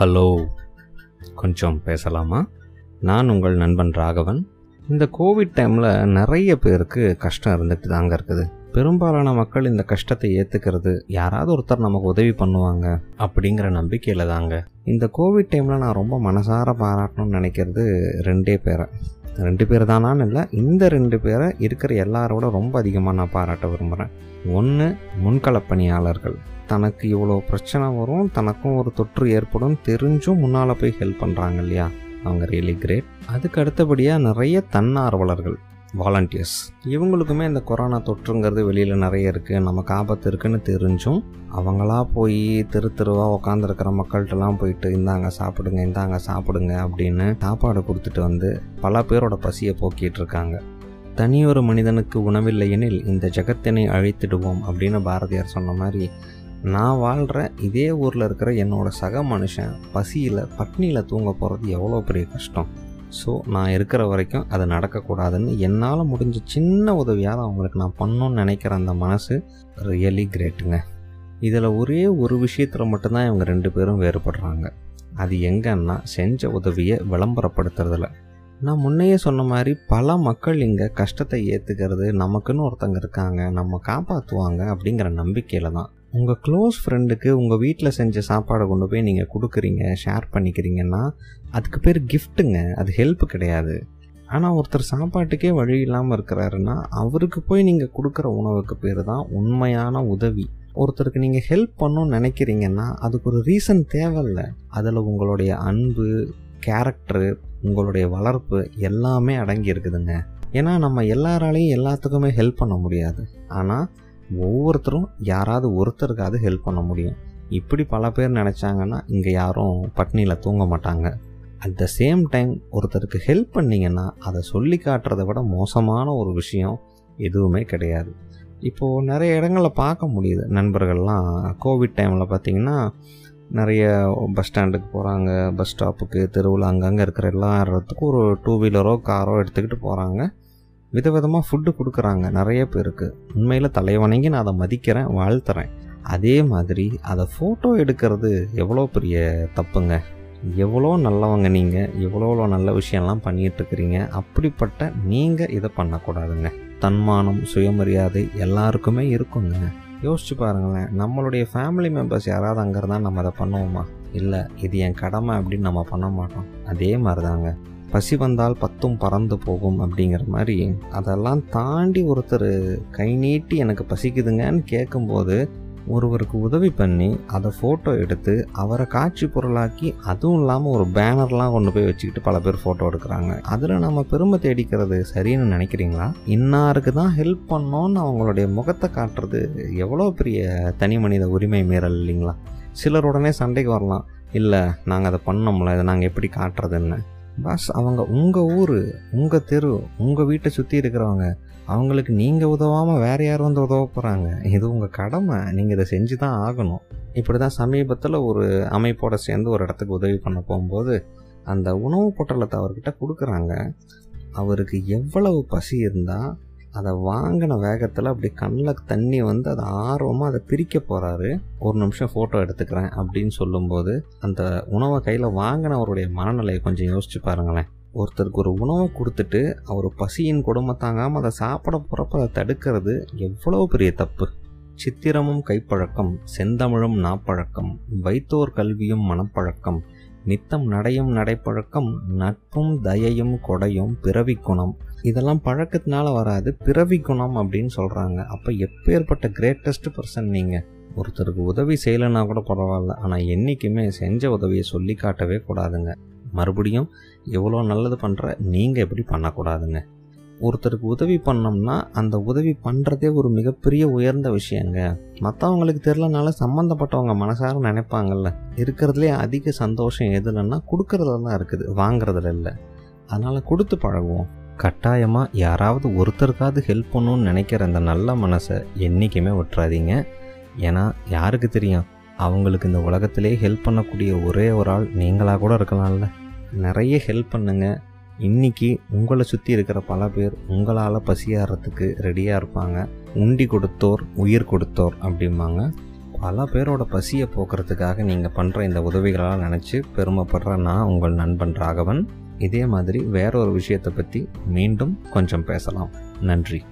Hello. கொஞ்சம் பேசலாமா? நான் உங்கள் நண்பன் ராகவன். இந்த கோவிட் டைமில் நிறைய பேருக்கு கஷ்டம் இருந்துட்டு தாங்க இருக்குது. பெரும்பாலான மக்கள் இந்த கஷ்டத்தை ஏற்றுக்கிறது யாராவது ஒருத்தர் நமக்கு உதவி பண்ணுவாங்க அப்படிங்கிற நம்பிக்கையில் தாங்க. இந்த கோவிட் டைமில் நான் ரொம்ப மனசார பாராட்டணும்னு நினைக்கிறது ரெண்டே பேரை. ரெண்டு பேர் தானான்னு இல்லை இந்த ரெண்டு பேரை இருக்கிற எல்லாரோட ரொம்ப அதிகமாக நான் பாராட்ட விரும்புகிறேன் ஒன்று முன்களப் பணியாளர்கள் தனக்கு இவ்வளோ பிரச்சனை வரும் தனக்கும் ஒரு தொற்று ஏற்படும் தெரிஞ்சும் முன்னால் போய் ஹெல்ப் பண்ணுறாங்க இல்லையா? அவங்க ரியலி கிரேட் அதுக்கு அடுத்தபடியாக நிறைய தன்னார்வலர்கள். வாலண்டியர்ஸ் இவங்களுக்குமே இந்த கொரோனா தொற்றுங்கிறது வெளியில் நிறைய இருக்குது நமக்கு ஆபத்து இருக்குன்னு தெரிஞ்சும் அவங்களா போய் தெரு தெருவாக உட்காந்துருக்கிற மக்கள்கிட்டலாம் போயிட்டு இந்தாங்க சாப்பிடுங்க இந்தாங்க சாப்பிடுங்க அப்படின்னு சாப்பாடு கொடுத்துட்டு வந்து பல பேரோட பசியை போக்கிட்டு இருக்காங்க. தனியொரு மனிதனுக்கு உணவில்லை எனில் இந்த ஜெகத்தினை அழித்திடுவோம் அப்படின்னு பாரதியார் சொன்ன மாதிரி நான் வாழ்கிற இதே ஊரில் இருக்கிற என்னோட சக மனுஷன் பசியில் பட்னியில் தூங்க போகிறது எவ்வளோ பெரிய கஷ்டம். ஸோ நான் இருக்கிற வரைக்கும் அது நடக்கக்கூடாதுன்னு என்னால் முடிஞ்ச சின்ன உதவியாக அவங்களுக்கு நான் பண்ணணும்னு நினைக்கிற அந்த மனசு ரியலி கிரேட்டுங்க இதில் ஒரே ஒரு விஷயத்தில் மட்டும்தான் இவங்க ரெண்டு பேரும் வேறுபடுறாங்க. அது எங்கன்னா செஞ்ச உதவியை விளம்பரப்படுத்துறதில். நான் முன்னையே சொன்ன மாதிரி பல மக்கள் இங்கே கஷ்டத்தை ஏற்றுக்கிறது நமக்குன்னு ஒருத்தங்க இருக்காங்க நம்ம காப்பாற்றுவாங்க அப்படிங்கிற நம்பிக்கையில் தான். உங்கள் க்ளோஸ் ஃப்ரெண்டுக்கு உங்கள் வீட்டில் செஞ்ச சாப்பாடை கொண்டு போய் நீங்கள் கொடுக்குறீங்க ஷேர் பண்ணிக்கிறீங்கன்னா அதுக்கு பேர் கிஃப்ட்டுங்க அது ஹெல்ப் கிடையாது. ஆனால் ஒருத்தர் சாப்பாட்டுக்கே வழி இல்லாமல் இருக்கிறாருன்னா அவருக்கு போய் நீங்கள் கொடுக்குற உணவுக்கு பேர் தான் உண்மையான உதவி. ஒருத்தருக்கு நீங்கள் ஹெல்ப் பண்ணணும்னு நினைக்கிறீங்கன்னா அதுக்கு ஒரு ரீசன் தேவையில்ல. அதில் உங்களுடைய அன்பு கேரக்டரு உங்களுடைய வளர்ப்பு எல்லாமே அடங்கி இருக்குதுங்க. ஏன்னா நம்ம எல்லாராலையும் எல்லாத்துக்குமே ஹெல்ப் பண்ண முடியாது. ஆனால் ஒவ்வொருத்தரும் யாராவது ஒருத்தருக்காவது ஹெல்ப் பண்ண முடியும். இப்படி பல பேர் நினச்சாங்கன்னா இங்கே யாரும் பட்னியில் தூங்க மாட்டாங்க. அட் த சேம் டைம் ஒருத்தருக்கு ஹெல்ப் பண்ணிங்கன்னா அதை சொல்லி காட்டுறதை விட மோசமான ஒரு விஷயம் எதுவுமே கிடையாது. இப்போது நிறைய இடங்களில் பார்க்க முடியுது. நண்பர்கள்லாம் கோவிட் டைமில் பார்த்திங்கன்னா நிறைய பஸ் ஸ்டாண்டுக்கு போகிறாங்க பஸ் ஸ்டாப்புக்கு தெருவில் அங்கங்கே இருக்கிற எல்லா இடத்துக்கும் ஒரு டூ வீலரோ காரோ எடுத்துக்கிட்டு போகிறாங்க விதவிதமாக ஃபுட்டு கொடுக்குறாங்க நிறைய பேருக்கு. உண்மையில் தலைவணங்கி நான் அதை மதிக்கிறேன் வாழ்த்துறேன். அதே மாதிரி அதை ஃபோட்டோ எடுக்கிறது எவ்வளோ பெரிய தப்புங்க? எவ்வளோ நல்லவங்க நீங்கள் எவ்வளோ நல்ல விஷயம்லாம் பண்ணிகிட்ருக்கிறீங்க அப்படிப்பட்ட நீங்கள் இதை பண்ணக்கூடாதுங்க. தன்மானம் சுயமரியாதை எல்லாருக்குமே இருக்குங்க. யோசிச்சு பாருங்களேன் நம்மளுடைய ஃபேமிலி மெம்பர்ஸ் யாராவது அங்கே இருந்தால் நம்ம அதை பண்ணுவோமா? இல்லை இது என் கடமை அப்படின்னு நம்ம பண்ண மாட்டோம். அதே மாதிரி தாங்க பசி வந்தால் பத்தும் பறந்து போகும் அப்படிங்கிற மாதிரி அதெல்லாம் தாண்டி ஒருத்தர் கை நீட்டி எனக்கு பசிக்குதுங்கன்னு கேட்கும்போது ஒருவருக்கு உதவி பண்ணி அதை ஃபோட்டோ எடுத்து அவரை காட்சி பொருளாக்கி அதுவும் இல்லாமல் ஒரு பேனர்லாம் கொண்டு போய் வச்சுக்கிட்டு பல பேர் ஃபோட்டோ எடுக்கிறாங்க. அதில் நம்ம பெருமை தேடிக்கிறது சரின்னு நினைக்கிறீங்களா? இன்னாருக்கு தான் ஹெல்ப் பண்ணோன்னு அவங்களுடைய முகத்தை காட்டுறது எவ்வளோ பெரிய தனி மனித உரிமை மீறல் இல்லைங்களா? சிலர் உடனே சண்டைக்கு வரலாம். இல்லை நாங்கள் அதை பண்ணோம்ல இதை நாங்கள் எப்படி காட்டுறதுன்னு. பாஸ் அவங்க உங்கள் ஊர் உங்கள் தெரு உங்கள் வீட்டை சுற்றி இருக்கிறவங்க அவங்களுக்கு நீங்கள் உதவாமல் வேறு யார் வந்து உதவ போகிறாங்க இது உங்கள் கடமை. நீங்கள் இதை செஞ்சு தான் ஆகணும். இப்படி தான் சமீபத்தில் ஒரு அமைப்போடு சேர்ந்து ஒரு இடத்துக்கு உதவி பண்ண போகும்போது அந்த உணவு பொட்டலத்தை அவர்கிட்ட கொடுக்குறாங்க. அவருக்கு எவ்வளவு பசி இருந்தால் அதை வாங்கின வேகத்தில் அப்படி கண்ணில் தண்ணி வந்து அதை ஆர்வமாக அதை பிரிக்க போகிறாரு ஒரு நிமிஷம் ஃபோட்டோ எடுத்துக்கிறேன் அப்படின்னு சொல்லும்போது அந்த உணவை கையில் வாங்கினவருடைய மனநிலையை கொஞ்சம் யோசிச்சு பாருங்களேன். ஒருத்தருக்கு ஒரு உணவை கொடுத்துட்டு அவர் பசியின் கொடுமை தாங்காமல் அதை சாப்பிட போகிறப்ப அதை தடுக்கிறது எவ்வளோ பெரிய தப்பு. சித்திரமும் கைப்பழக்கம் செந்தமிழும் நாப்பழக்கம் வைத்தோர் கல்வியும் மனப்பழக்கம் நித்தம் நடையும் நடைப்பழக்கம் நட்பும் தயையும் கொடையும் பிறவி குணம். இதெல்லாம் பழக்கத்தினால வராது பிறவி குணம் அப்படின்னு சொல்கிறாங்க அப்போ எப்பேற்பட்ட கிரேட்டஸ்ட் பர்சன் நீங்கள் ஒருத்தருக்கு உதவி செய்யலைன்னா கூட பரவாயில்ல. ஆனால் என்றைக்குமே செஞ்ச உதவியை சொல்லி காட்டவே கூடாதுங்க. மறுபடியும் எவ்வளோ நல்லது பண்ணுற நீங்கள் எப்படி பண்ணக்கூடாதுங்க. ஒருத்தருக்கு உதவி பண்ணோம்னா அந்த உதவி பண்ணுறதே ஒரு மிகப்பெரிய உயர்ந்த விஷயங்க. மற்றவங்களுக்கு தெரிலனால சம்மந்தப்பட்டவங்க மனசார நினைப்பாங்கல்ல. இருக்கிறதுலே அதிக சந்தோஷம் எதுலன்னா கொடுக்கறதுல தான் இருக்குது. வாங்குறதுல இல்லை. அதனால் கொடுத்து பழகுவோம். கட்டாயமாக யாராவது ஒருத்தருக்காவது ஹெல்ப் பண்ணணும்னு நினைக்கிற அந்த நல்ல மனசை என்றைக்குமே விட்டுறாதீங்க ஏன்னா யாருக்கு தெரியும்? அவங்களுக்கு இந்த உலகத்திலே ஹெல்ப் பண்ணக்கூடிய ஒரே ஒரு ஆள் நீங்களாக கூட இருக்கலாம்ல. நிறைய ஹெல்ப் பண்ணுங்கள் இன்னைக்கு உங்களை சுற்றி இருக்கிற பல பேர் உங்களால் பசியாடுறதுக்கு ரெடியாக இருப்பாங்க. உண்டி கொடுத்தோர் உயிர் கொடுத்தோர் அப்படிம்பாங்க. பல பேரோட பசியை போக்குறதுக்காக நீங்கள் பண்ணுற இந்த உதவிகளால் நினச்சி பெருமைப்படுற நான் உங்கள் நண்பன் ராகவன். இதே மாதிரி வேற ஒரு விஷயத்தை பற்றி மீண்டும் கொஞ்சம் பேசலாம். நன்றி.